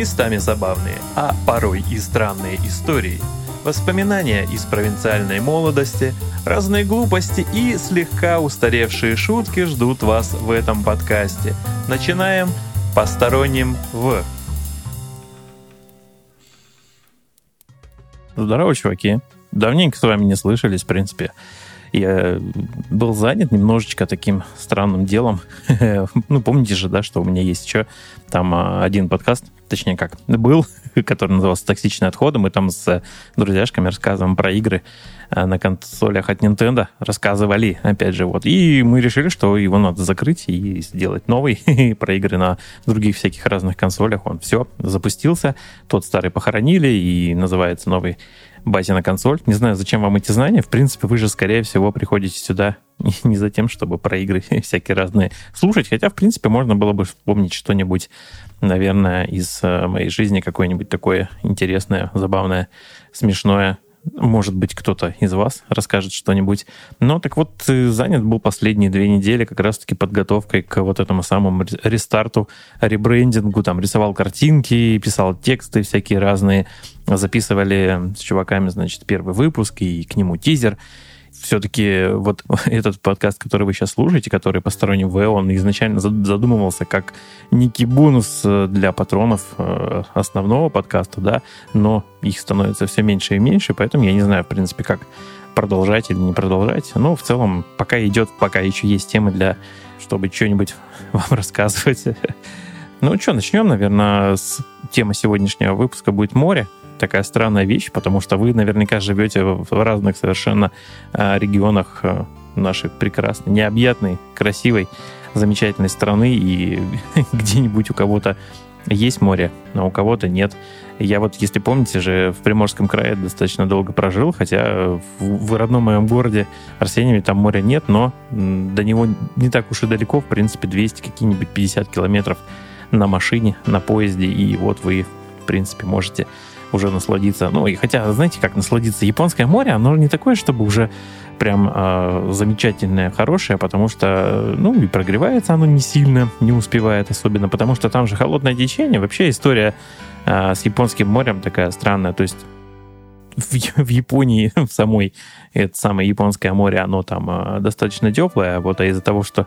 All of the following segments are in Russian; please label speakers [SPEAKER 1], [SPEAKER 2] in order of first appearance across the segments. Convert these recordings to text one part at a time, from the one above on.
[SPEAKER 1] местами забавные, а порой и странные истории, воспоминания из провинциальной молодости, разные глупости и слегка устаревшие шутки ждут вас в этом подкасте. Начинаем посторонним в...
[SPEAKER 2] Здорово, чуваки. Давненько с вами не слышались, в принципе. Я был занят немножечко таким странным делом. ну, помните же, да, что у меня есть еще там а, один подкаст, точнее как, был, который назывался «Токсичные отходы». Мы там с друзьяшками рассказываем про игры а, на консолях от Nintendo. Рассказывали, опять же, вот. И мы решили, что его надо закрыть и сделать новый про игры на других всяких разных консолях. Он все, запустился. Тот старый похоронили и называется новый базе на консоль. Не знаю, зачем вам эти знания. В принципе, вы же, скорее всего, приходите сюда не за тем, чтобы про игры всякие разные слушать. Хотя, в принципе, можно было бы вспомнить что-нибудь, наверное, из э, моей жизни, какое-нибудь такое интересное, забавное, смешное, может быть, кто-то из вас расскажет что-нибудь. Но так вот, э, занят был последние две недели как раз-таки подготовкой к вот этому самому рестарту, ребрендингу. Там рисовал картинки, писал тексты всякие разные. Записывали с чуваками, значит, первый выпуск и к нему тизер все-таки вот этот подкаст, который вы сейчас слушаете, который посторонний В, он изначально задумывался как некий бонус э, для патронов э, основного подкаста, да, но их становится все меньше и меньше, поэтому я не знаю, в принципе, как продолжать или не продолжать. Но в целом пока идет, пока еще есть темы для, чтобы что-нибудь вам рассказывать. Ну что, начнем, наверное, с темы сегодняшнего выпуска. Будет море. Такая странная вещь, потому что вы наверняка живете в разных совершенно а, регионах а, нашей прекрасной, необъятной, красивой, замечательной страны, и где-нибудь у кого-то есть море, но у кого-то нет. Я вот, если помните же, в Приморском крае достаточно долго прожил, хотя в, в родном моем городе Арсеньеве там моря нет, но до него не так уж и далеко, в принципе, 200 какие-нибудь 50 километров на машине, на поезде, и вот вы, в принципе, можете уже насладиться. Ну, и хотя, знаете, как насладиться? Японское море, оно не такое, чтобы уже прям э, замечательное, хорошее, потому что, ну, и прогревается оно не сильно, не успевает особенно, потому что там же холодное течение. Вообще история э, с Японским морем такая странная. То есть в, в Японии, в самой, это самое японское море, оно там э, достаточно теплое, вот, а из-за того, что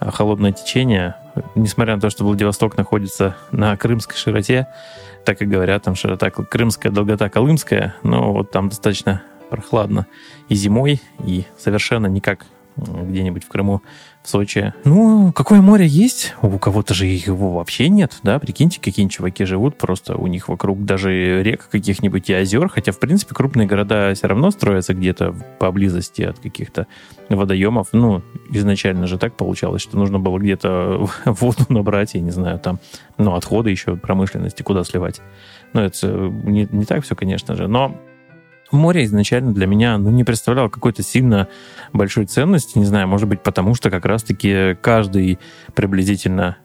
[SPEAKER 2] холодное течение, несмотря на то, что Владивосток находится на Крымской широте, так и говорят, там широта крымская, долгота колымская, но вот там достаточно прохладно и зимой, и совершенно никак где-нибудь в Крыму, в Сочи. Ну, какое море есть? У кого-то же его вообще нет, да? Прикиньте, какие-нибудь чуваки живут, просто у них вокруг даже рек каких-нибудь и озер, хотя, в принципе, крупные города все равно строятся где-то поблизости от каких-то водоемов. Ну, изначально же так получалось, что нужно было где-то воду набрать, я не знаю, там, ну, отходы еще промышленности куда сливать. Ну, это не, не так все, конечно же, но море изначально для меня ну, не представляло какой-то сильно большой ценности, не знаю, может быть, потому что как раз-таки каждый приблизительно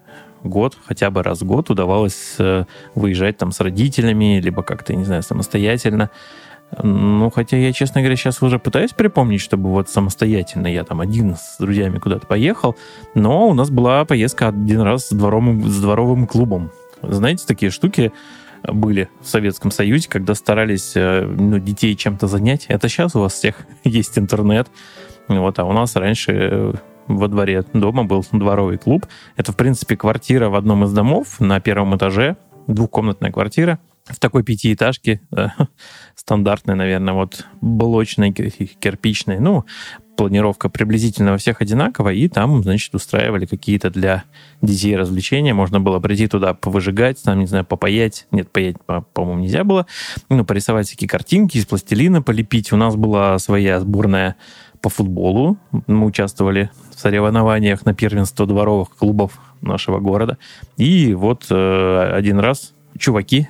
[SPEAKER 2] год, хотя бы раз в год удавалось э, выезжать там с родителями, либо как-то, не знаю, самостоятельно. Ну, хотя я, честно говоря, сейчас уже пытаюсь припомнить, чтобы вот самостоятельно я там один с друзьями куда-то поехал, но у нас была поездка один раз с дворовым, с дворовым клубом. Знаете, такие штуки, были в Советском Союзе, когда старались э, ну, детей чем-то занять. Это сейчас у вас всех есть интернет. Вот, а у нас раньше э, во дворе дома был дворовый клуб. Это, в принципе, квартира в одном из домов на первом этаже, двухкомнатная квартира в такой пятиэтажке, да, стандартной, наверное, вот блочной, кирпичной. Ну, планировка приблизительно у всех одинаковая, и там, значит, устраивали какие-то для детей развлечения. Можно было прийти туда повыжигать, там, не знаю, попаять. Нет, паять, по-моему, нельзя было. Ну, порисовать всякие картинки, из пластилина полепить. У нас была своя сборная по футболу. Мы участвовали в соревнованиях на первенство дворовых клубов нашего города. И вот э, один раз чуваки,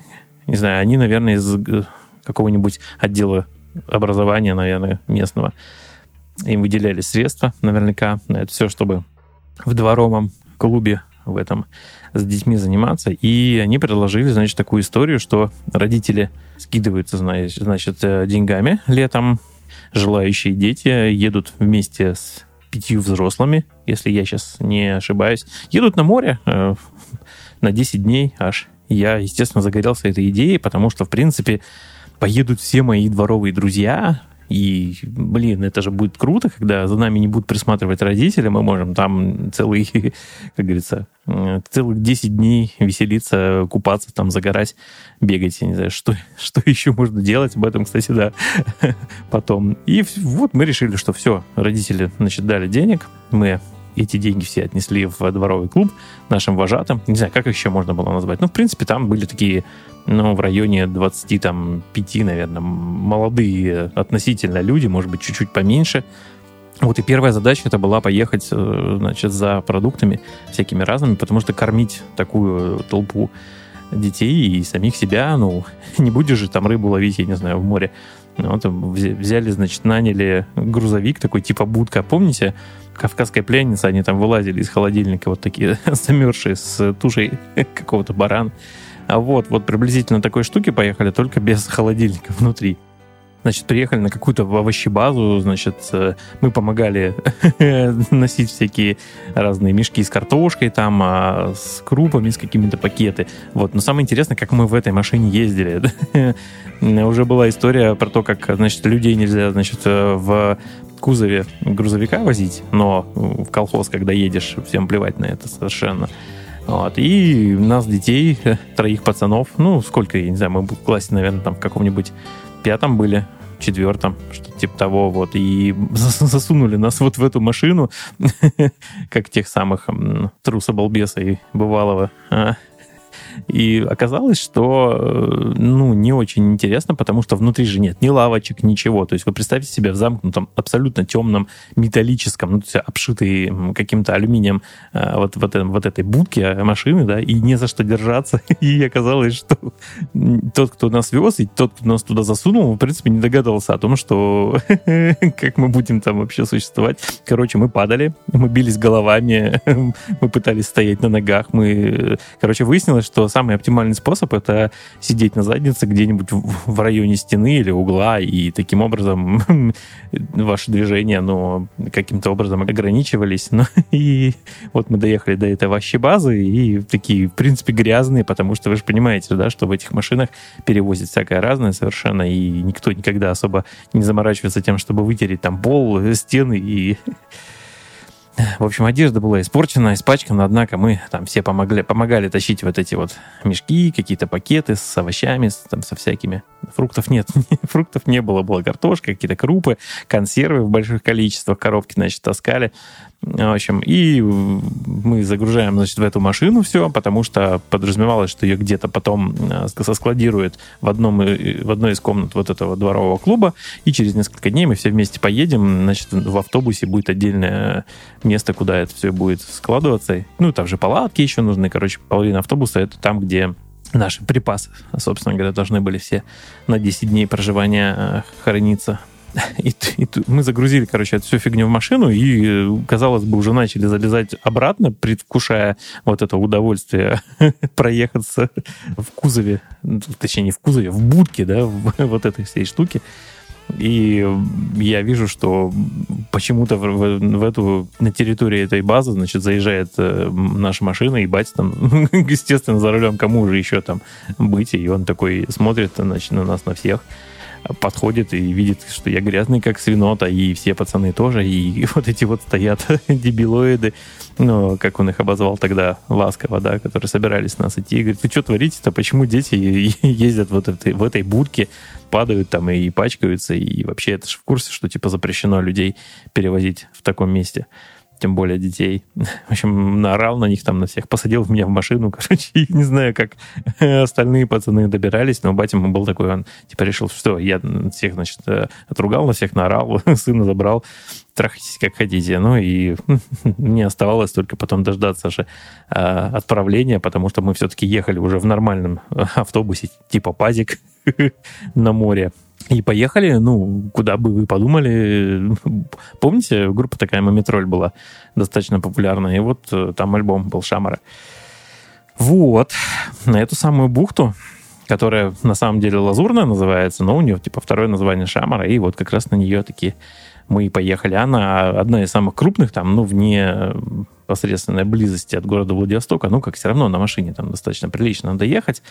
[SPEAKER 2] не знаю, они, наверное, из э, какого-нибудь отдела образования, наверное, местного, им выделяли средства наверняка на это все, чтобы в дворовом клубе в этом с детьми заниматься. И они предложили, значит, такую историю, что родители скидываются, значит, э, деньгами летом, желающие дети едут вместе с пятью взрослыми, если я сейчас не ошибаюсь, едут на море э, на 10 дней аж. Я, естественно, загорелся этой идеей, потому что, в принципе, поедут все мои дворовые друзья, и, блин, это же будет круто, когда за нами не будут присматривать родители, мы можем там целый, как говорится, целых 10 дней веселиться, купаться, там, загорать, бегать, я не знаю, что, что еще можно делать, об этом, кстати, да, потом. И вот мы решили, что все, родители, значит, дали денег, мы эти деньги все отнесли в дворовый клуб нашим вожатым. Не знаю, как их еще можно было назвать. Ну, в принципе, там были такие, ну, в районе 25, наверное, молодые относительно люди, может быть, чуть-чуть поменьше. Вот и первая задача это была поехать, э, значит, за продуктами всякими разными, потому что кормить такую толпу детей и самих себя, ну, не будешь же там рыбу ловить, я не знаю, в море. Вот, взяли, значит, наняли грузовик такой типа будка. Помните, кавказская пленница, они там вылазили из холодильника вот такие замерзшие с тушей какого-то барана. А вот, вот приблизительно такой штуки поехали, только без холодильника внутри. Значит, приехали на какую-то овощебазу, значит, э, мы помогали носить всякие разные мешки с картошкой, там, а с крупами, с какими-то пакеты. Вот. Но самое интересное, как мы в этой машине ездили. Уже была история про то, как, значит, людей нельзя, значит, э, в кузове грузовика возить, но в колхоз, когда едешь, всем плевать на это совершенно. Вот. И нас, детей, троих пацанов, ну, сколько, я не знаю, мы в классе, наверное, там в каком-нибудь пятом были, четвертом, что типа того, вот, и засунули нас вот в эту машину, как тех самых труса-балбеса и бывалого. И оказалось, что э, ну, не очень интересно, потому что внутри же нет ни лавочек, ничего. То есть вы представьте себе в замкнутом, абсолютно темном, металлическом, ну, то есть обшитый каким-то алюминием э, вот, вот, вот этой будке машины, да, и не за что держаться. И оказалось, что тот, кто нас вез, и тот, кто нас туда засунул, в принципе, не догадывался о том, что как мы будем там вообще существовать. Короче, мы падали, мы бились головами, мы пытались стоять на ногах, мы... Э, короче, выяснилось, что самый оптимальный способ это сидеть на заднице где-нибудь в районе стены или угла, и таким образом ваши движения, ну, каким-то образом ограничивались. Ну, и вот мы доехали до этой вообще базы, и такие, в принципе, грязные, потому что вы же понимаете, да, что в этих машинах перевозят всякое разное совершенно, и никто никогда особо не заморачивается тем, чтобы вытереть там пол, стены и в общем, одежда была испорчена, испачкана, однако мы там все помогли, помогали тащить вот эти вот мешки, какие-то пакеты с овощами, с, там, со всякими. Фруктов нет, фруктов не было, была картошка, какие-то крупы, консервы в больших количествах, коробки, значит, таскали. В общем, и мы загружаем, значит, в эту машину все, потому что подразумевалось, что ее где-то потом э, соскладируют в, одном, в одной из комнат вот этого дворового клуба, и через несколько дней мы все вместе поедем, значит, в автобусе будет отдельное место, куда это все будет складываться. Ну, там же палатки еще нужны, короче, половина автобуса это там, где наши припасы, собственно говоря, должны были все на 10 дней проживания э, храниться. И, и мы загрузили, короче, эту всю фигню в машину, и, казалось бы, уже начали залезать обратно, предвкушая вот это удовольствие проехаться в кузове, точнее, не в кузове, в будке, да, вот этой всей штуки. И я вижу, что почему-то в, в, в эту, на территории этой базы, значит, заезжает э, наша машина, и батя там, естественно, за рулем, кому уже еще там быть, и он такой смотрит, значит, на нас, на всех, подходит и видит, что я грязный, как свинота, и все пацаны тоже, и вот эти вот стоят дебилоиды, ну, как он их обозвал тогда, ласково, да, которые собирались нас идти, и говорит, вы что творите-то, почему дети ездят вот этой, в этой будке, падают там и пачкаются, и вообще это же в курсе, что типа запрещено людей перевозить в таком месте тем более детей. В общем, наорал на них там на всех, посадил меня в машину, короче, и не знаю, как остальные пацаны добирались, но батя ему был такой, он типа решил, что я всех, значит, э, отругал, на всех наорал, сына забрал, трахайтесь как хотите. Ну и мне оставалось только потом дождаться же а, отправления, потому что мы все-таки ехали уже в нормальном э, автобусе типа пазик на море. И поехали, ну, куда бы вы подумали. Помните, группа такая «Мумитроль» была достаточно популярная, и вот э, там альбом был «Шамара». Вот, на эту самую бухту, которая на самом деле лазурная называется, но у нее типа второе название Шамара, и вот как раз на нее такие мы поехали. Она одна из самых крупных, там, ну, вне непосредственной близости от города Владивостока, ну, как все равно на машине там достаточно прилично надо ехать.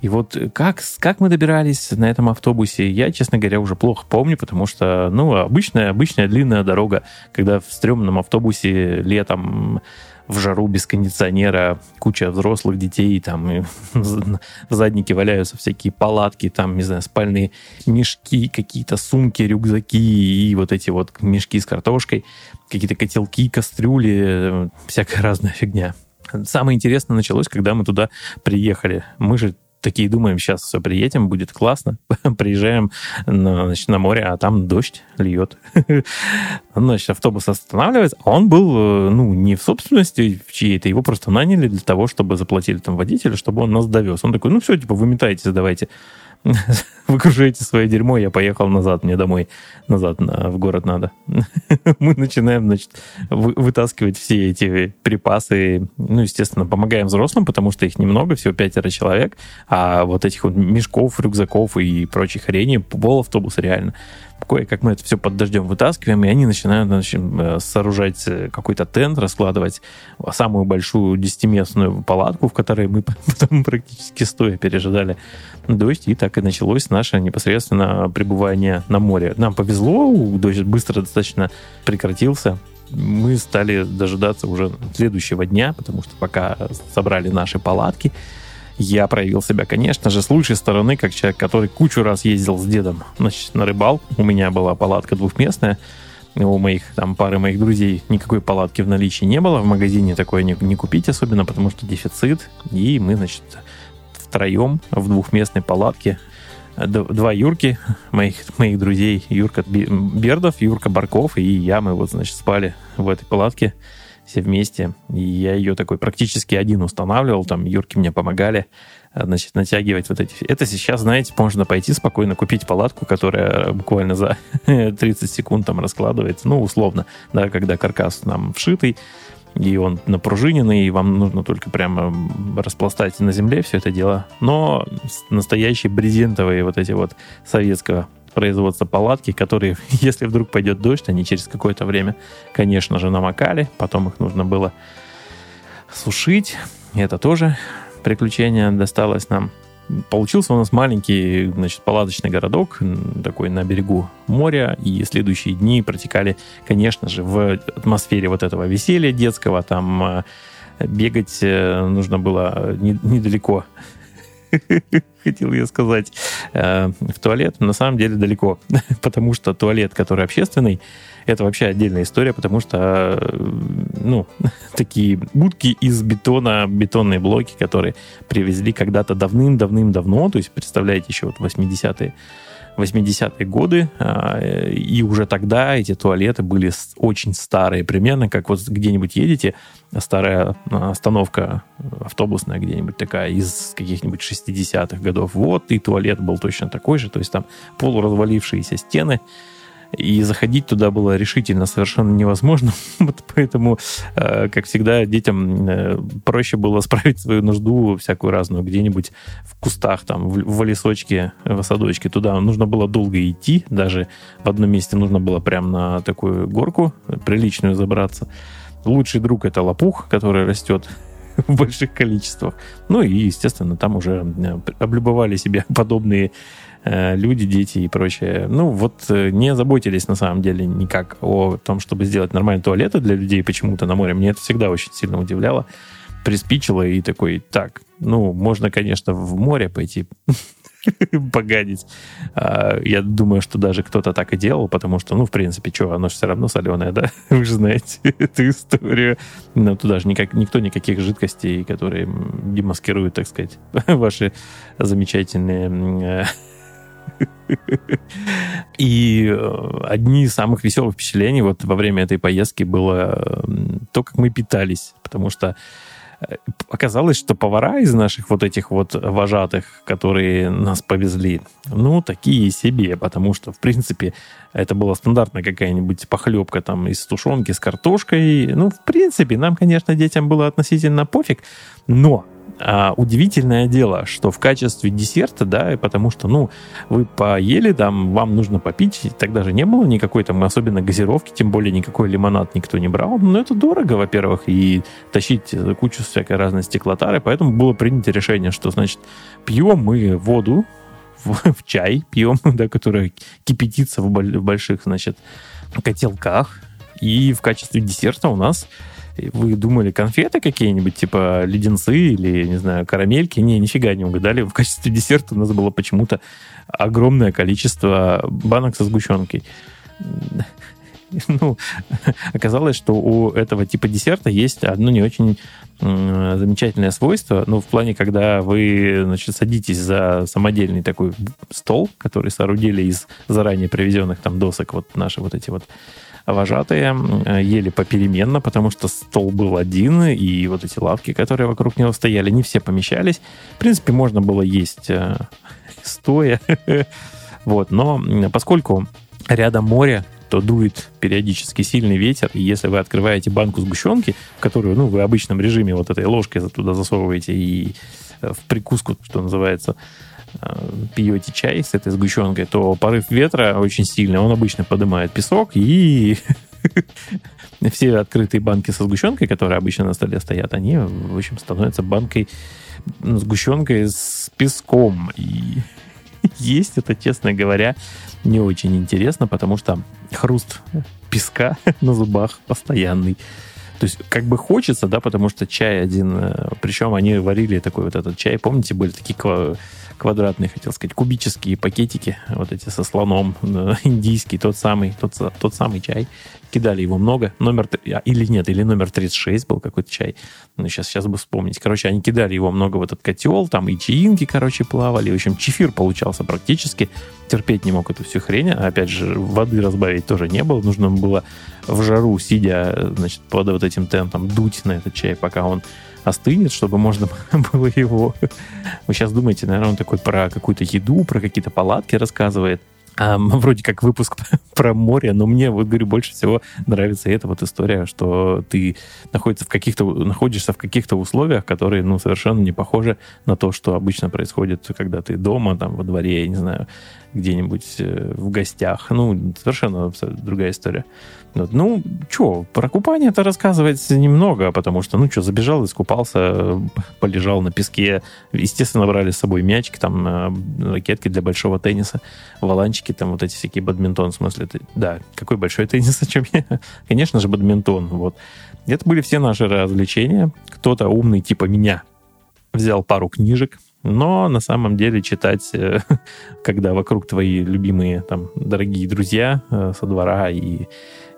[SPEAKER 2] И вот как, как мы добирались на этом автобусе, я, честно говоря, уже плохо помню, потому что, ну, обычная, обычная длинная дорога, когда в стрёмном автобусе летом в жару без кондиционера, куча взрослых детей, там и в заднике валяются всякие палатки, там, не знаю, спальные мешки, какие-то сумки, рюкзаки и вот эти вот мешки с картошкой, какие-то котелки, кастрюли, всякая разная фигня. Самое интересное началось, когда мы туда приехали. Мы же такие думаем, сейчас все приедем, будет классно. Приезжаем на, значит, на море, а там дождь льет. значит, автобус останавливается. А он был, э, ну, не в собственности в чьей-то, его просто наняли для того, чтобы заплатили там водителю, чтобы он нас довез. Он такой, ну все, типа, выметайтесь, давайте. выгружаете свое дерьмо, я поехал назад, мне домой, назад на, в город надо. Мы начинаем, значит, вы, вытаскивать все эти припасы, ну, естественно, помогаем взрослым, потому что их немного, всего пятеро человек, а вот этих вот мешков, рюкзаков и прочей хрени, пол автобуса реально кое-как мы это все под дождем вытаскиваем, и они начинают значит, э, сооружать э, какой-то тент, раскладывать самую большую десятиместную палатку, в которой мы потом практически стоя пережидали дождь, и так и началось наше непосредственно пребывание на море. Нам повезло, дождь быстро достаточно прекратился, мы стали дожидаться уже следующего дня, потому что пока собрали наши палатки, я проявил себя, конечно же, с лучшей стороны, как человек, который кучу раз ездил с дедом значит, на рыбалку. У меня была палатка двухместная. У моих, там, пары моих друзей никакой палатки в наличии не было. В магазине такое не, не купить особенно, потому что дефицит. И мы, значит, втроем в двухместной палатке два Юрки, моих, моих друзей, Юрка Бердов, Юрка Барков и я, мы вот, значит, спали в этой палатке все вместе. И я ее такой практически один устанавливал, там Юрки мне помогали, э, значит, натягивать вот эти... Это сейчас, знаете, можно пойти спокойно купить палатку, которая буквально за 30 секунд там раскладывается, ну, условно, да, когда каркас нам вшитый, и он напружиненный, и вам нужно только прямо распластать на земле все это дело. Но настоящие брезентовые вот эти вот советского производства палатки, которые, если вдруг пойдет дождь, они через какое-то время, конечно же, намокали, потом их нужно было сушить. Это тоже приключение досталось нам. Получился у нас маленький, значит, палаточный городок, такой на берегу моря, и следующие дни протекали, конечно же, в атмосфере вот этого веселья детского, там э, бегать э, нужно было недалеко хотел я сказать, э, в туалет. На самом деле далеко, потому что туалет, который общественный, это вообще отдельная история, потому что, э, ну, такие будки из бетона, бетонные блоки, которые привезли когда-то давным-давным-давно, то есть, представляете, еще вот 80-е 80-е годы, а, и уже тогда эти туалеты были очень старые, примерно как вот где-нибудь едете, старая а, остановка автобусная где-нибудь такая из каких-нибудь 60-х годов, вот, и туалет был точно такой же, то есть там полуразвалившиеся стены, и заходить туда было решительно совершенно невозможно. вот поэтому, э, как всегда, детям э, проще было справить свою нужду всякую разную где-нибудь в кустах, там, в, лесочке, в садочке. Туда нужно было долго идти, даже в одном месте нужно было прям на такую горку приличную забраться. Лучший друг это лопух, который растет в больших количествах. Ну и, естественно, там уже э, облюбовали себе подобные Э, люди, дети и прочее. Ну, вот э, не заботились на самом деле никак о том, чтобы сделать нормальные туалеты для людей почему-то на море. Мне это всегда очень сильно удивляло. Приспичило и такой, так, ну, можно, конечно, в море пойти погадить. А, я думаю, что даже кто-то так и делал, потому что, ну, в принципе, что, оно же все равно соленое, да? Вы же знаете эту историю. Но туда же никак, никто никаких жидкостей, которые демаскируют, так сказать, ваши замечательные И э, одни из самых веселых впечатлений вот во время этой поездки было то, как мы питались, потому что э, оказалось, что повара из наших вот этих вот вожатых, которые нас повезли, ну, такие себе, потому что, в принципе, это была стандартная какая-нибудь похлебка там из тушенки с картошкой. Ну, в принципе, нам, конечно, детям было относительно пофиг, но а, удивительное дело, что в качестве десерта, да, потому что, ну, вы поели, там, вам нужно попить, тогда же не было никакой там особенно газировки, тем более никакой лимонад никто не брал. Но это дорого, во-первых, и тащить кучу всякой разной стеклотары, поэтому было принято решение, что, значит, пьем мы воду, в, в чай пьем, да, который кипятится в, в больших, значит, котелках, и в качестве десерта у нас вы думали, конфеты какие-нибудь, типа леденцы или, не знаю, карамельки? Не, нифига не угадали. В качестве десерта у нас было почему-то огромное количество банок со сгущенкой. Ну, оказалось, что у этого типа десерта есть одно не очень замечательное свойство, ну, в плане, когда вы, значит, садитесь за самодельный такой стол, который соорудили из заранее привезенных там досок, вот наши вот эти вот вожатые ели попеременно, потому что стол был один, и вот эти лавки, которые вокруг него стояли, не все помещались. В принципе, можно было есть э, стоя. вот, но поскольку рядом море, то дует периодически сильный ветер, и если вы открываете банку сгущенки, которую, ну, вы в обычном режиме вот этой ложкой туда засовываете и э, в прикуску, что называется, пьете чай с этой сгущенкой, то порыв ветра очень сильный, он обычно поднимает песок, и все открытые банки со сгущенкой, которые обычно на столе стоят, они, в общем, становятся банкой сгущенкой с песком. И есть это, честно говоря, не очень интересно, потому что хруст песка на зубах постоянный. То есть как бы хочется, да, потому что чай один, э, причем они варили такой вот этот чай, помните, были такие квадратные, хотел сказать, кубические пакетики, вот эти со слоном, индийский, тот самый, тот, тот самый чай. Кидали его много. Номер, или нет, или номер 36 был какой-то чай. Ну, сейчас, сейчас бы вспомнить. Короче, они кидали его много в этот котел, там и чаинки, короче, плавали. В общем, чефир получался практически. Терпеть не мог эту всю хрень. Опять же, воды разбавить тоже не было. Нужно было в жару, сидя, значит, под вот этим тентом, дуть на этот чай, пока он остынет, чтобы можно было его... Вы сейчас думаете, наверное, он такой про какую-то еду, про какие-то палатки рассказывает. А, вроде как выпуск про море, но мне, вот говорю, больше всего нравится эта вот история, что ты находишься в каких-то, находишься в каких-то условиях, которые, ну, совершенно не похожи на то, что обычно происходит, когда ты дома, там, во дворе, я не знаю, где-нибудь э, в гостях. Ну, совершенно другая история. Ну, что, про купание это рассказывать немного, потому что, ну, что, забежал, искупался, полежал на песке. Естественно, брали с собой мячики, там, э, ракетки для большого тенниса, валанчики, там, вот эти всякие бадминтон, в смысле, да, какой большой теннис, о чем я? Конечно же, бадминтон, вот. Это были все наши развлечения. Кто-то умный, типа меня, взял пару книжек, но на самом деле читать, э, когда вокруг твои любимые, там, дорогие друзья э, со двора и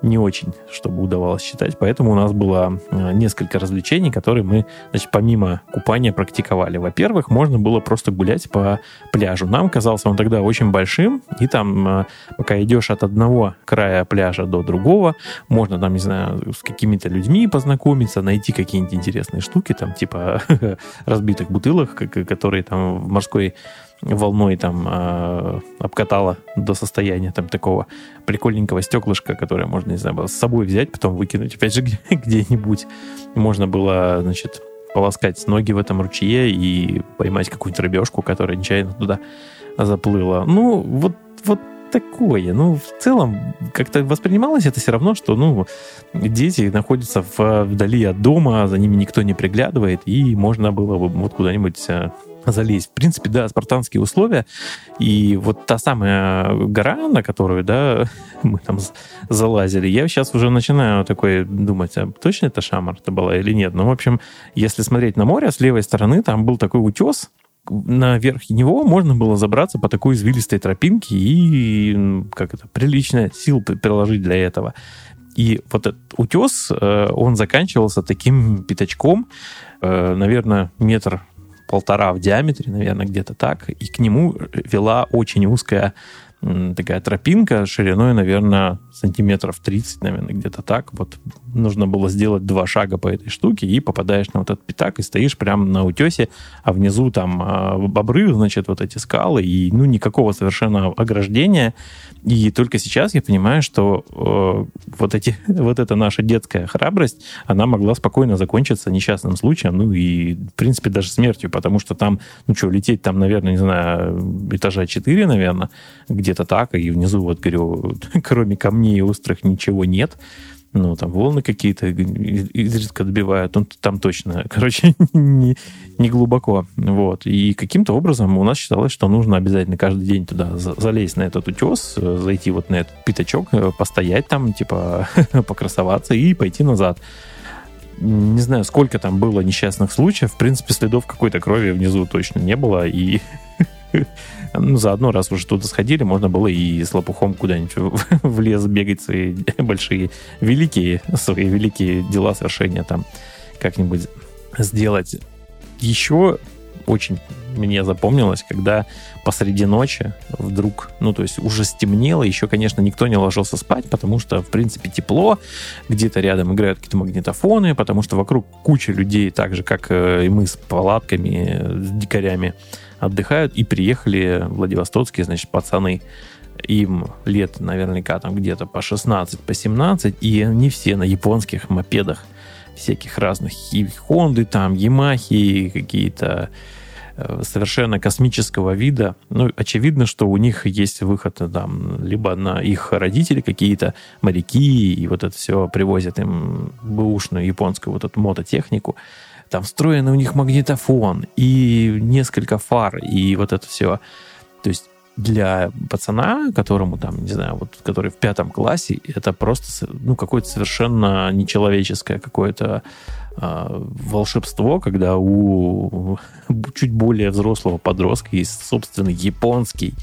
[SPEAKER 2] не очень, чтобы удавалось читать. Поэтому у нас было э, несколько развлечений, которые мы, значит, помимо купания практиковали. Во-первых, можно было просто гулять по пляжу. Нам казался он тогда очень большим, и там, э, пока идешь от одного края пляжа до другого, можно там, не знаю, с какими-то людьми познакомиться, найти какие-нибудь интересные штуки, там, типа разбитых бутылок, которые там в морской волной там э, обкатала до состояния там такого прикольненького стеклышка, которое можно, не знаю, с собой взять, потом выкинуть опять же где-нибудь. Можно было, значит, полоскать ноги в этом ручье и поймать какую-нибудь рыбешку, которая нечаянно туда заплыла. Ну, вот, вот такое. Ну, в целом, как-то воспринималось это все равно, что, ну, дети находятся вдали от дома, за ними никто не приглядывает, и можно было бы вот куда-нибудь э, залезть. В принципе, да, спартанские условия. И вот та самая гора, на которую, да, мы там залазили, я сейчас уже начинаю такой думать, а точно это Шамар это была или нет. Ну, в общем, если смотреть на море, с левой стороны там был такой утес, наверх него можно было забраться по такой извилистой тропинке и, как это, прилично сил приложить для этого. И вот этот утес, э, он заканчивался таким пятачком, э, наверное, метр полтора в диаметре, наверное, где-то так, и к нему вела очень узкая такая тропинка шириной, наверное, сантиметров 30, наверное, где-то так. Вот нужно было сделать два шага по этой штуке, и попадаешь на вот этот пятак, и стоишь прямо на утесе, а внизу там э, обрыв, значит, вот эти скалы, и, ну, никакого совершенно ограждения. И только сейчас я понимаю, что э, вот, эти, вот эта наша детская храбрость, она могла спокойно закончиться несчастным случаем, ну, и, в принципе, даже смертью, потому что там, ну, что, лететь там, наверное, не знаю, этажа 4, наверное, где-то так, и внизу, вот, говорю, кроме камней острых ничего нет. Ну, там волны какие-то изредка добивают, он там точно, короче, не, не глубоко, вот. И каким-то образом у нас считалось, что нужно обязательно каждый день туда залезть на этот утес, зайти вот на этот пятачок, э, постоять там, типа, покрасоваться и пойти назад. Не знаю, сколько там было несчастных случаев, в принципе, следов какой-то крови внизу точно не было, и ну, заодно, раз уже туда сходили, можно было и с лопухом куда-нибудь в лес бегать свои большие, великие, свои великие дела совершения там как-нибудь сделать. Еще очень мне запомнилось, когда посреди ночи вдруг, ну, то есть уже стемнело, еще, конечно, никто не ложился спать, потому что, в принципе, тепло, где-то рядом играют какие-то магнитофоны, потому что вокруг куча людей, так же, как э, и мы с палатками, с дикарями, отдыхают, и приехали владивостокские, значит, пацаны. Им лет наверняка там где-то по 16, по 17, и они все на японских мопедах всяких разных Хонды, там, Ямахи, какие-то э, совершенно космического вида. Ну, очевидно, что у них есть выход там, либо на их родители какие-то, моряки, и вот это все привозят им бэушную японскую вот эту мототехнику там встроенный у них магнитофон и несколько фар, и вот это все. То есть для пацана, которому там, не знаю, вот, который в пятом классе, это просто, ну, какое-то совершенно нечеловеческое какое-то э, волшебство, когда у чуть более взрослого подростка есть собственный японский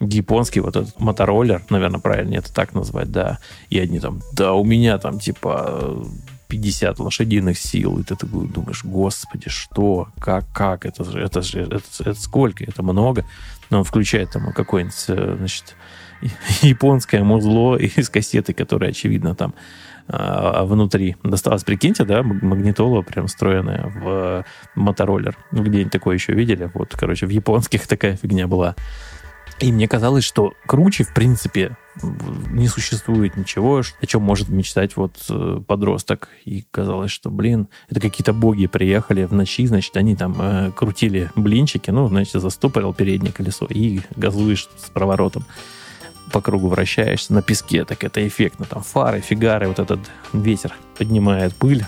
[SPEAKER 2] японский вот этот мотороллер, наверное, правильно это так назвать, да, и они там, да, у меня там, типа, 50 лошадиных сил, и ты такой думаешь, господи, что, как, как, это это это, это сколько, это много. Но он включает там какое-нибудь, э, значит, японское музло из кассеты, которая, очевидно, там а, внутри досталось. Прикиньте, да, магнитола прям встроенная в мотороллер. Ну, где-нибудь такое еще видели? Вот, короче, в японских такая фигня была. И мне казалось, что круче, в принципе, не существует ничего, о чем может мечтать вот э, подросток. И казалось, что, блин, это какие-то боги приехали в ночи, значит, они там э, крутили блинчики, ну, значит, застопорил переднее колесо и газуешь с проворотом по кругу вращаешься на песке, так это эффектно. Там фары, фигары, вот этот ветер поднимает пыль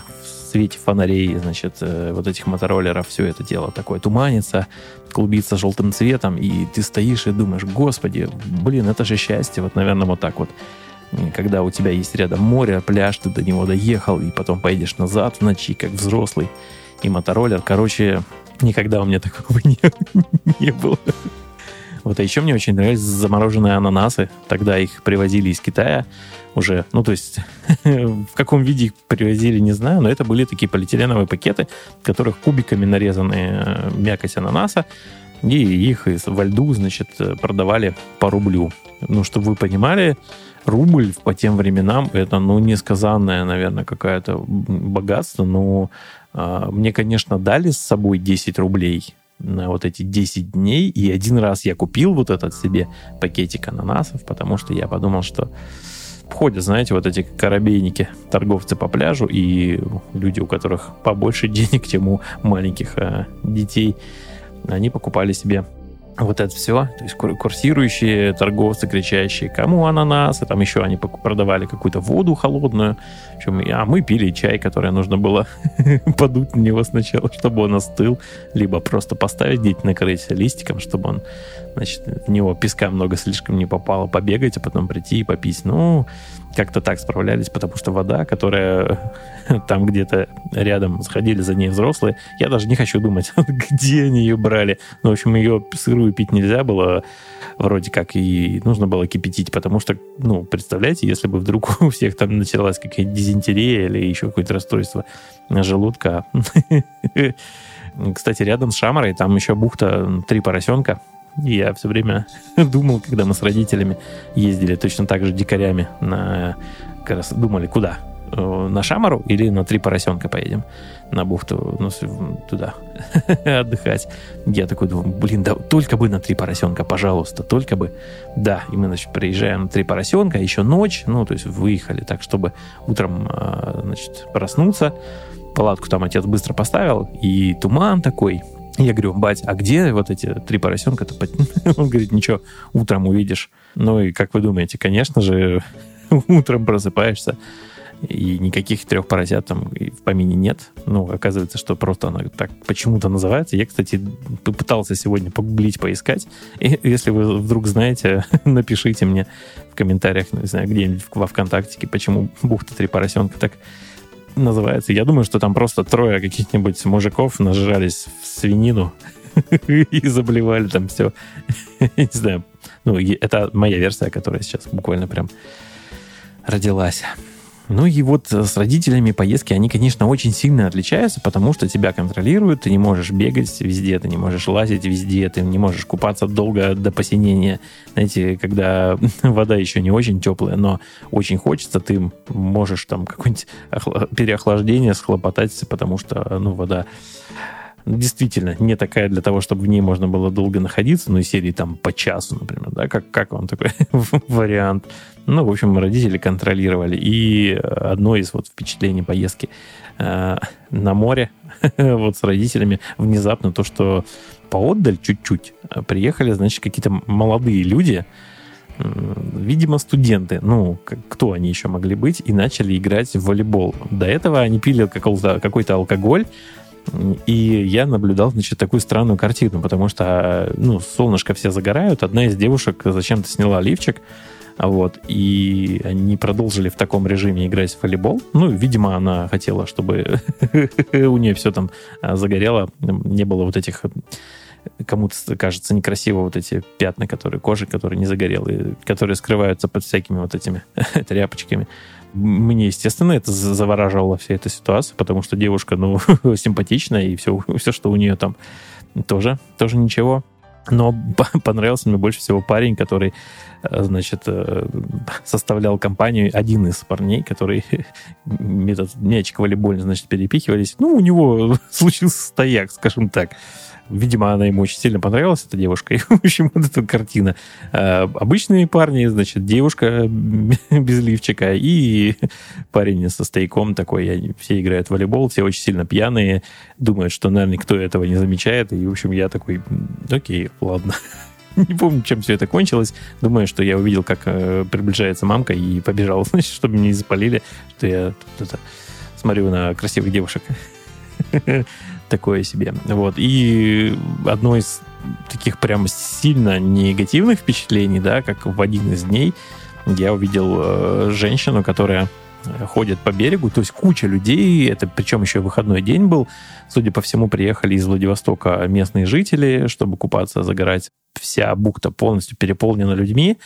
[SPEAKER 2] свете фонарей, значит, э, вот этих мотороллеров, все это дело такое туманится, клубится желтым цветом, и ты стоишь и думаешь, господи, блин, это же счастье, вот, наверное, вот так вот. Когда у тебя есть рядом море, пляж, ты до него доехал, и потом поедешь назад в ночи, как взрослый, и мотороллер. Короче, никогда у меня такого не, не было. Вот, а еще мне очень нравились замороженные ананасы. Тогда их привозили из Китая уже. Ну, то есть, в каком виде их привозили, не знаю, но это были такие полиэтиленовые пакеты, в которых кубиками нарезаны э, мякоть ананаса, и их во льду, значит, продавали по рублю. Ну, чтобы вы понимали, рубль по тем временам это, ну, несказанное, наверное, какое-то богатство, но э, мне, конечно, дали с собой 10 рублей, на вот эти 10 дней. И один раз я купил вот этот себе пакетик ананасов, потому что я подумал, что ходят, знаете, вот эти корабейники, торговцы по пляжу, и люди, у которых побольше денег, чем у маленьких а, детей, они покупали себе вот это все, то есть курсирующие торговцы, кричащие, кому ананасы, там еще они продавали какую-то воду холодную, а мы пили чай, который нужно было подуть на него сначала, чтобы он остыл, либо просто поставить где-то накрыть листиком, чтобы он, значит, в него песка много слишком не попало, побегать, а потом прийти и попить. Ну, как-то так справлялись, потому что вода, которая там где-то рядом сходили за ней взрослые, я даже не хочу думать, где они ее брали. Ну, в общем, ее сырую пить нельзя было, вроде как, и нужно было кипятить, потому что, ну, представляете, если бы вдруг у всех там началась какая-то дизентерия или еще какое-то расстройство желудка. Кстати, рядом с Шамарой там еще бухта «Три поросенка», я все время думал, когда мы с родителями ездили точно так же дикарями, на, как раз думали, куда? э, на Шамару или на Три поросенка поедем на бухту, ну, туда отдыхать. Я такой думаю, блин, да только бы на Три поросенка, пожалуйста, только бы. Да, и мы, значит, приезжаем на Три поросенка, еще ночь, ну, то есть выехали так, чтобы утром, э, значит, проснуться. Палатку там отец быстро поставил, и туман такой, я говорю, бать, а где вот эти три поросенка-то? Он говорит, ничего, утром увидишь. Ну и как вы думаете, конечно же, утром просыпаешься, и никаких трех поросят там в помине нет. Ну, оказывается, что просто она так почему-то называется. Я, кстати, попытался сегодня погуглить, поискать. И если вы вдруг знаете, напишите мне в комментариях, не знаю, где-нибудь во ВКонтакте, почему бухта три поросенка так называется. Я думаю, что там просто трое каких-нибудь мужиков нажрались в свинину и заблевали там все. Не знаю. Ну, это моя версия, которая сейчас буквально прям родилась. Ну и вот э, с родителями поездки, они, конечно, очень сильно отличаются, потому что тебя контролируют, ты не можешь бегать везде, ты не можешь лазить везде, ты не можешь купаться долго до посинения. Знаете, когда вода еще не очень теплая, но очень хочется, ты можешь там какое-нибудь переохлаждение схлопотать, потому что, ну, вода действительно не такая для того, чтобы в ней можно было долго находиться, ну, и серии там по часу, например, да, как, как вам такой вариант? Ну, в общем, родители контролировали. И одно из вот впечатлений поездки э, на море вот с родителями внезапно то, что поотдаль чуть-чуть приехали, значит, какие-то молодые люди, видимо, студенты, ну, кто они еще могли быть, и начали играть в волейбол. До этого они пили какой-то алкоголь, и я наблюдал, значит, такую странную картину, потому что, ну, солнышко все загорают, одна из девушек зачем-то сняла лифчик, вот, и они продолжили в таком режиме играть в волейбол. Ну, видимо, она хотела, чтобы у нее все там а, загорело, не было вот этих кому-то кажется некрасиво вот эти пятна, которые кожи, которые не загорелые, которые скрываются под всякими вот этими тряпочками мне, естественно, это завораживала вся эта ситуация, потому что девушка, ну, симпатичная, и все, все, что у нее там тоже, тоже ничего. Но понравился мне больше всего парень, который, э, значит, э, составлял компанию, один из парней, который метод мячик волейбольный, значит, перепихивались. Ну, у него случился стояк, скажем так. Видимо, она ему очень сильно понравилась, эта девушка. И, в общем, вот эта картина. А, обычные парни, значит, девушка без лифчика и парень со стояком такой. Все играют в волейбол, все очень сильно пьяные, думают, что, наверное, никто этого не замечает. И, в общем, я такой, окей, ладно. Не помню, чем все это кончилось. Думаю, что я увидел, как э, приближается мамка и побежал, значит, чтобы меня не запалили, что я тут это, смотрю на красивых девушек такое себе. Вот. И одно из таких прям сильно негативных впечатлений, да, как в один из дней я увидел э, женщину, которая ходит по берегу, то есть куча людей, это причем еще выходной день был, судя по всему, приехали из Владивостока местные жители, чтобы купаться, загорать. Вся бухта полностью переполнена людьми,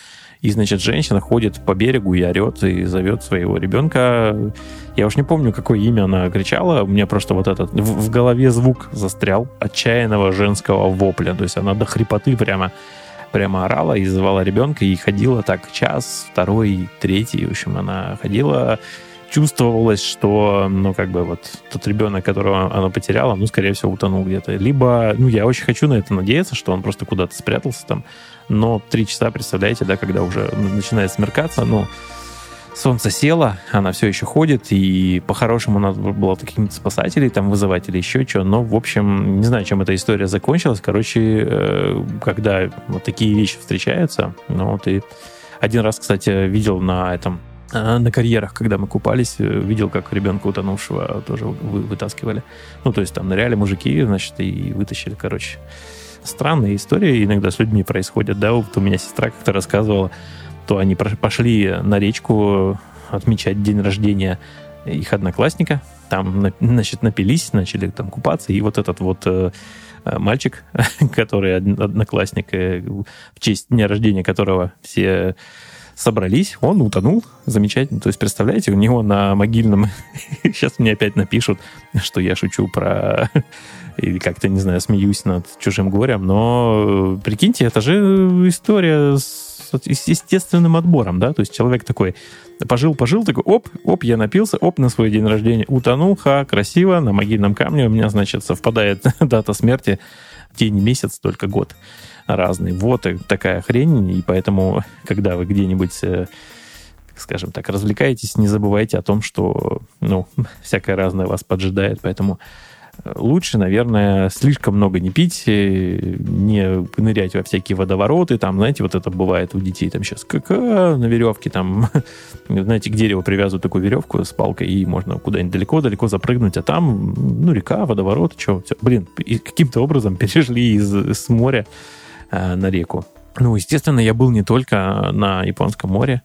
[SPEAKER 2] и, значит, женщина ходит по берегу и орет, и зовет своего ребенка. Я уж не помню, какое имя она кричала. У меня просто вот этот в, в голове звук застрял отчаянного женского вопля. То есть она до хрипоты прямо прямо орала и звала ребенка, и ходила так час, второй, третий. В общем, она ходила, чувствовалось, что, ну, как бы вот тот ребенок, которого она потеряла, ну, скорее всего, утонул где-то. Либо, ну, я очень хочу на это надеяться, что он просто куда-то спрятался там, но три часа, представляете, да, когда уже начинает смеркаться, ну, солнце село, она все еще ходит, и по-хорошему надо было каких-то спасателей там вызывать или еще что, но, в общем, не знаю, чем эта история закончилась. Короче, э, когда вот такие вещи встречаются, ну, вот и один раз, кстати, видел на этом э, на карьерах, когда мы купались, э, видел, как ребенка утонувшего тоже вы, вытаскивали. Ну, то есть там ныряли мужики, значит, и вытащили, короче. Странные истории иногда с людьми происходят, да, вот у меня сестра как-то рассказывала, то они пошли на речку отмечать день рождения их одноклассника, там, значит, напились, начали там купаться, и вот этот вот э, э мальчик, который одноклассник, в честь дня рождения которого все собрались, он утонул, замечательно. То есть, представляете, у него на могильном... Сейчас мне опять напишут, что я шучу про или как-то, не знаю, смеюсь над чужим горем, но э, прикиньте, это же история с, естественным отбором, да, то есть человек такой, Пожил, пожил, такой, оп, оп, я напился, оп, на свой день рождения утонул, ха, красиво, на могильном камне у меня, значит, совпадает дата смерти, день, месяц, только год разный. Вот такая хрень, и поэтому, когда вы где-нибудь э, скажем так, развлекаетесь, не забывайте о том, что, ну, всякое разное вас поджидает, поэтому лучше, наверное, слишком много не пить, э, не нырять во всякие водовороты, там, знаете, вот это бывает у детей, там сейчас КК на веревке, там, знаете, к дереву привязывают такую веревку с палкой, и можно куда-нибудь далеко-далеко запрыгнуть, а там, ну, река, водоворот, что, блин, каким-то образом перешли из, с моря э, на реку. Ну, естественно, я был не только на Японском море,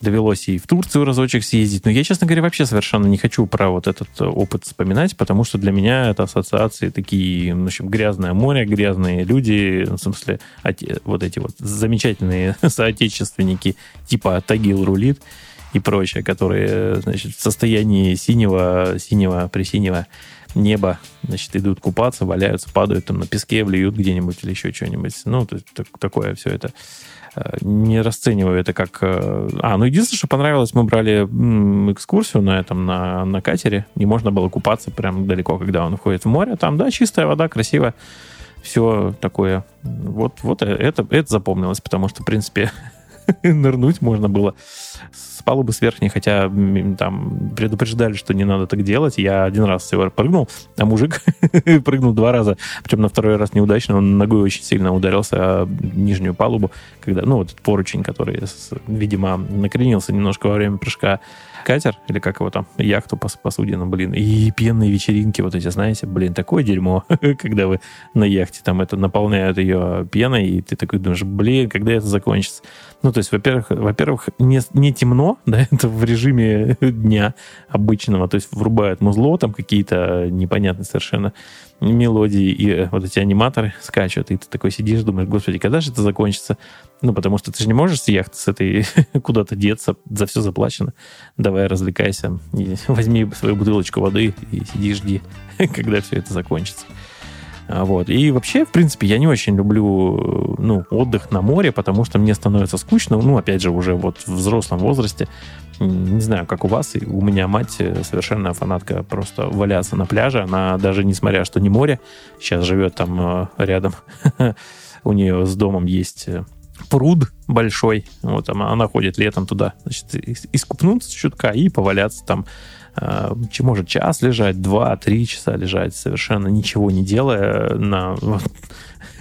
[SPEAKER 2] довелось и в Турцию разочек съездить. Но я, честно говоря, вообще совершенно не хочу про вот этот э, опыт вспоминать, потому что для меня это ассоциации такие, в общем, грязное море, грязные люди, в смысле, вот эти вот замечательные соотечественники типа Тагил Рулит и прочее, которые, значит, в состоянии синего, синего, пресинего неба, значит, идут купаться, валяются, падают там на песке, влиют где-нибудь или еще что-нибудь. Ну, то есть такое все это не расцениваю это как... Э, а, ну единственное, что понравилось, мы брали экскурсию на этом, на, на катере, и можно было купаться прям далеко, когда он входит в море. Там, да, чистая вода, красиво, все такое. Вот, вот это, это запомнилось, потому что, в принципе, нырнуть можно было с палубы с верхней, хотя там предупреждали, что не надо так делать. Я один раз всего прыгнул, а мужик прыгнул два раза, причем на второй раз неудачно, он ногой очень сильно ударился о нижнюю палубу, когда, ну, вот этот поручень, который, видимо, накренился немножко во время прыжка, катер, или как его там, яхту по посудину, блин, и пенные вечеринки вот эти, знаете, блин, такое дерьмо, когда вы на яхте там это наполняют ее пеной, и ты такой думаешь, блин, когда это закончится? Ну, то есть, во-первых, во-первых, не, не темно, да, это в режиме дня обычного, то есть врубают музло, там какие-то непонятные совершенно мелодии, и вот эти аниматоры скачут, и ты такой сидишь, думаешь, господи, когда же это закончится? Ну, потому что ты же не можешь с яхты с этой куда-то деться, за все заплачено. Давай развлекайся, возьми свою бутылочку воды и сиди, жди, когда все это закончится. А, вот. И вообще, в принципе, я не очень люблю ну, отдых на море, потому что мне становится скучно. Ну, опять же, уже вот в взрослом возрасте. Не знаю, как у вас, и у меня мать э, совершенно фанатка просто валяться на пляже. Она даже, несмотря что не море, сейчас живет там э, рядом. У нее с домом есть э, пруд большой. Вот она, она ходит летом туда, значит, искупнуться чутка и поваляться там э, может час лежать, два, три часа лежать, совершенно ничего не делая на,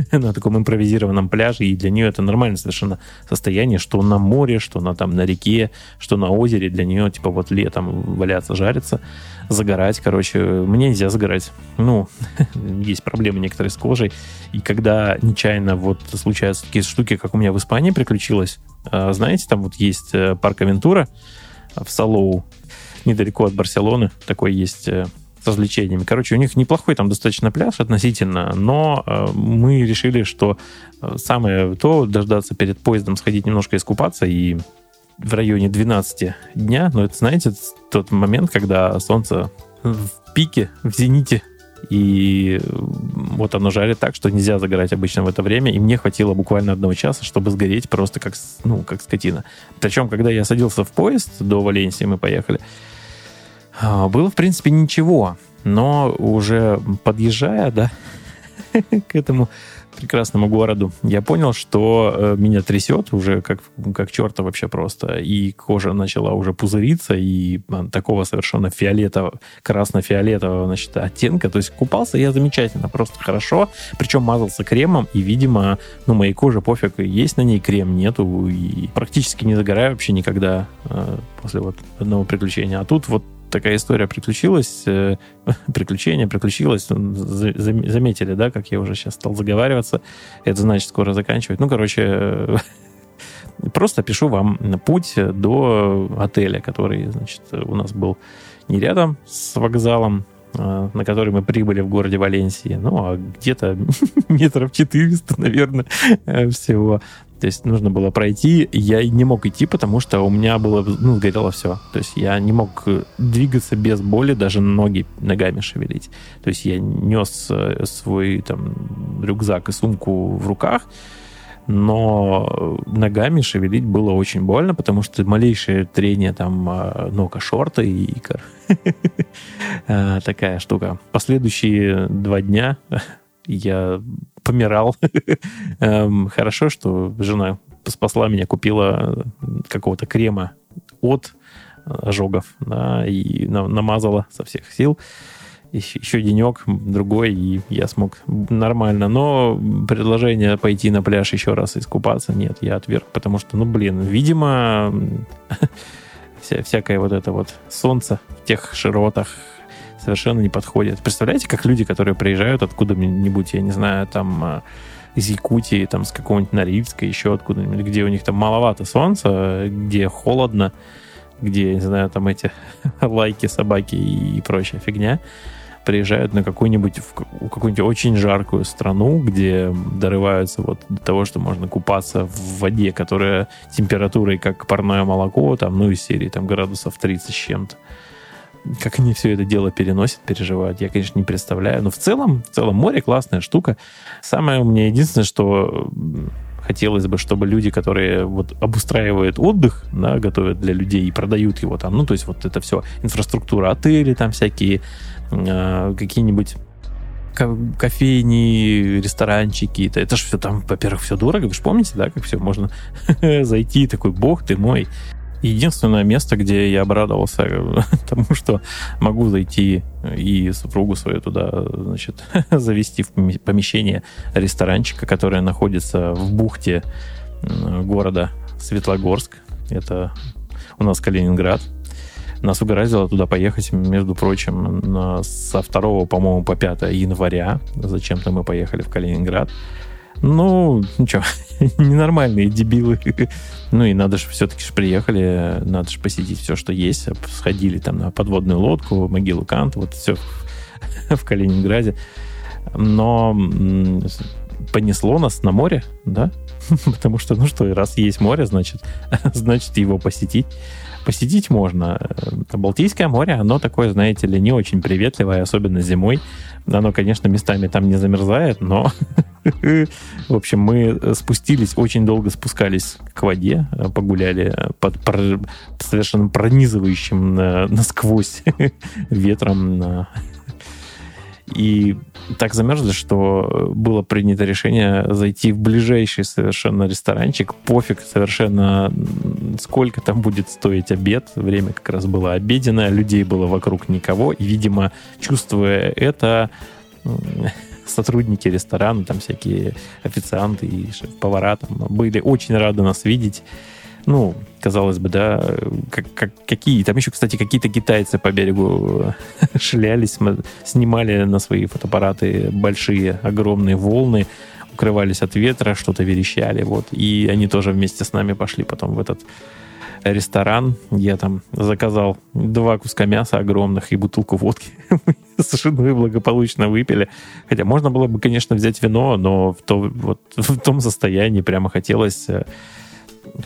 [SPEAKER 2] на таком импровизированном пляже, и для нее это нормальное совершенно состояние, что на море, что на, там, на реке, что на озере, для нее, типа, вот летом валяться, жариться, загорать, короче, мне нельзя загорать. Ну, есть проблемы некоторые с кожей, и когда нечаянно вот случаются такие штуки, как у меня в Испании приключилось, э, знаете, там вот есть э, парк Авентура в Салоу, недалеко от Барселоны. Такой есть э, с развлечениями. Короче, у них неплохой там достаточно пляж относительно, но э, мы решили, что э, самое то дождаться перед поездом, сходить немножко искупаться и в районе 12 дня, но это, знаете, тот момент, когда солнце в пике, в зените, и вот оно жарит так, что нельзя загорать обычно в это время, и мне хватило буквально одного часа, чтобы сгореть просто как, ну, как скотина. Причем, когда я садился в поезд до Валенсии, мы поехали, было, в принципе, ничего. Но уже подъезжая, да, к этому прекрасному городу, я понял, что э, меня трясет уже как, как черта вообще просто. И кожа начала уже пузыриться, и а, такого совершенно фиолетового, красно-фиолетового, значит, оттенка. То есть купался я замечательно, просто хорошо. Причем мазался кремом, и, видимо, ну, моей коже пофиг, есть на ней крем, нету. И практически не загораю вообще никогда э, после вот одного приключения. А тут вот такая история приключилась, э, приключение приключилось, заметили, да, как я уже сейчас стал заговариваться, это значит скоро заканчивать. Ну, короче, э, просто пишу вам путь до отеля, который, значит, у нас был не рядом с вокзалом, э, на который мы прибыли в городе Валенсии, ну, а где-то метров 400, наверное, всего. То есть нужно было пройти. Я не мог идти, потому что у меня было, ну, сгорело все. То есть я не мог э, двигаться без боли, даже ноги ногами шевелить. То есть я нес э, свой там рюкзак и сумку в руках, но ногами шевелить было очень больно, потому что малейшее трение там а, ног шорта и икр. Такая штука. Последующие два дня я помирал. Эм, хорошо, что жена спасла меня, купила какого-то крема от ожогов, да, и намазала со всех сил еще денек, другой, и я смог нормально. Но предложение пойти на пляж еще раз искупаться, нет, я отверг, потому что, ну, блин, видимо, вся, всякое вот это вот солнце в тех широтах совершенно не подходит. Представляете, как люди, которые приезжают откуда-нибудь, я не знаю, там а, из Якутии, там с какого-нибудь Норильска, еще откуда-нибудь, где у них там маловато солнца, где холодно, где, не знаю, там эти лайки, собаки и прочая фигня, приезжают на какую-нибудь какую-нибудь очень жаркую страну, где дорываются вот до того, что можно купаться в воде, которая температурой как парное молоко, там, ну, из серии там градусов 30 с чем-то. Как они все это дело переносят, переживают, я, конечно, не представляю. Но в целом, в целом море классная штука. Самое у меня единственное, что хотелось бы, чтобы люди, которые вот обустраивают отдых, да, готовят для людей и продают его там, ну, то есть вот это все, инфраструктура, отели там всякие, э, какие-нибудь кофейни, ресторанчики. Это, это же все там, во-первых, все дорого. Вы же помните, да, как все можно зайти, такой, бог ты мой. Единственное место, где я обрадовался тому, что могу зайти и супругу свою туда, значит, завести в помещение ресторанчика, которое находится в бухте города Светлогорск. Это у нас Калининград. Нас угораздило туда поехать, между прочим, со 2, по-моему, по 5 января. Зачем-то мы поехали в Калининград. Ну, ничего, ненормальные дебилы. ну и надо же, все-таки же приехали, надо же посетить все, что есть. Сходили там на подводную лодку, могилу Канта, вот все в Калининграде. Но понесло нас на море, да? Потому что, ну что, раз есть море, значит, значит его посетить посетить можно. Балтийское море, оно такое, знаете ли, не очень приветливое, особенно зимой. Оно, конечно, местами там не замерзает, но, в общем, мы спустились, очень долго спускались к воде, погуляли под совершенно пронизывающим насквозь ветром и так замерзли, что было принято решение зайти в ближайший совершенно ресторанчик. Пофиг совершенно, сколько там будет стоить обед. Время как раз было обеденное, людей было вокруг никого. И, видимо, чувствуя это, сотрудники ресторана, там всякие официанты и повара там были очень рады нас видеть ну, казалось бы, да, как, как, какие, там еще, кстати, какие-то китайцы по берегу шлялись, снимали на свои фотоаппараты большие, огромные волны, укрывались от ветра, что-то верещали, вот, и они тоже вместе с нами пошли потом в этот ресторан. Я там заказал два куска мяса огромных и бутылку водки. С женой благополучно выпили. Хотя можно было бы, конечно, взять вино, но в, то, вот, в том состоянии прямо хотелось э,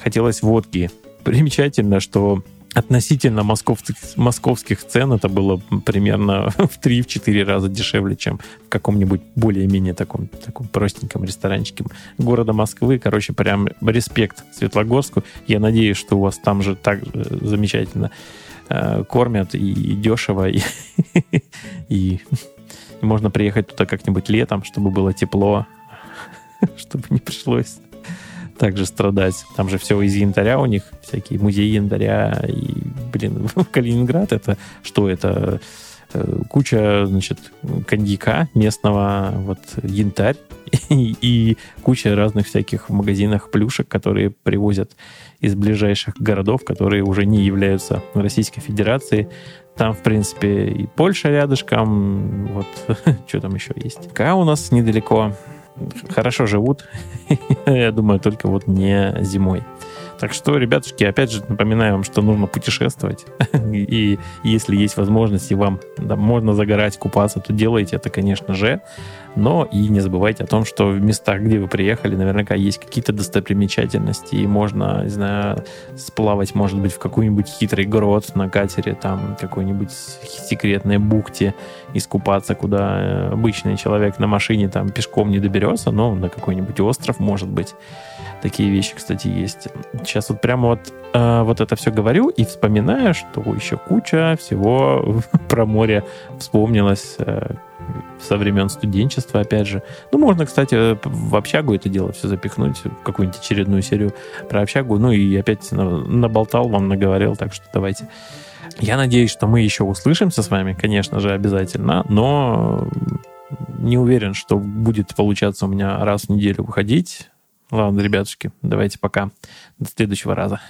[SPEAKER 2] хотелось водки. Примечательно, что относительно московских, московских цен это было примерно в 3-4 раза дешевле, чем в каком-нибудь более-менее таком, таком простеньком ресторанчике города Москвы. Короче, прям респект Светлогорску. Я надеюсь, что у вас там же так замечательно э, кормят и, и дешево, и, и можно приехать туда как-нибудь летом, чтобы было тепло, чтобы не пришлось также страдать. Там же все из янтаря у них, всякие музеи янтаря. И, блин, Калининград это что это? Э, куча, значит, коньяка местного, вот янтарь и, и куча разных всяких магазинах плюшек, которые привозят из ближайших городов, которые уже не являются Российской Федерацией. Там, в принципе, и Польша рядышком, вот, что там еще есть. Ка у нас недалеко, хорошо живут, я думаю, только вот не зимой. Так что, ребятушки, опять же напоминаю вам, что нужно путешествовать. И если есть возможность, и вам да, можно загорать, купаться, то делайте это, конечно же. Но и не забывайте о том, что в местах, где вы приехали, наверняка есть какие-то достопримечательности, и можно, не знаю, сплавать, может быть, в какой-нибудь хитрый грот на катере, там, какой-нибудь секретной бухте, искупаться, куда э, обычный человек на машине там пешком не доберется, но на какой-нибудь остров, может быть. Такие вещи, кстати, есть. Сейчас вот прямо вот, э, вот это все говорю и вспоминаю, что еще куча всего про море вспомнилось э, со времен студенчества, опять же. Ну, можно, кстати, в общагу это дело все запихнуть, в какую-нибудь очередную серию про общагу. Ну, и опять наболтал вам, наговорил, так что давайте. Я надеюсь, что мы еще услышимся с вами, конечно же, обязательно, но не уверен, что будет получаться у меня раз в неделю выходить. Ладно, ребятушки, давайте пока. До следующего раза.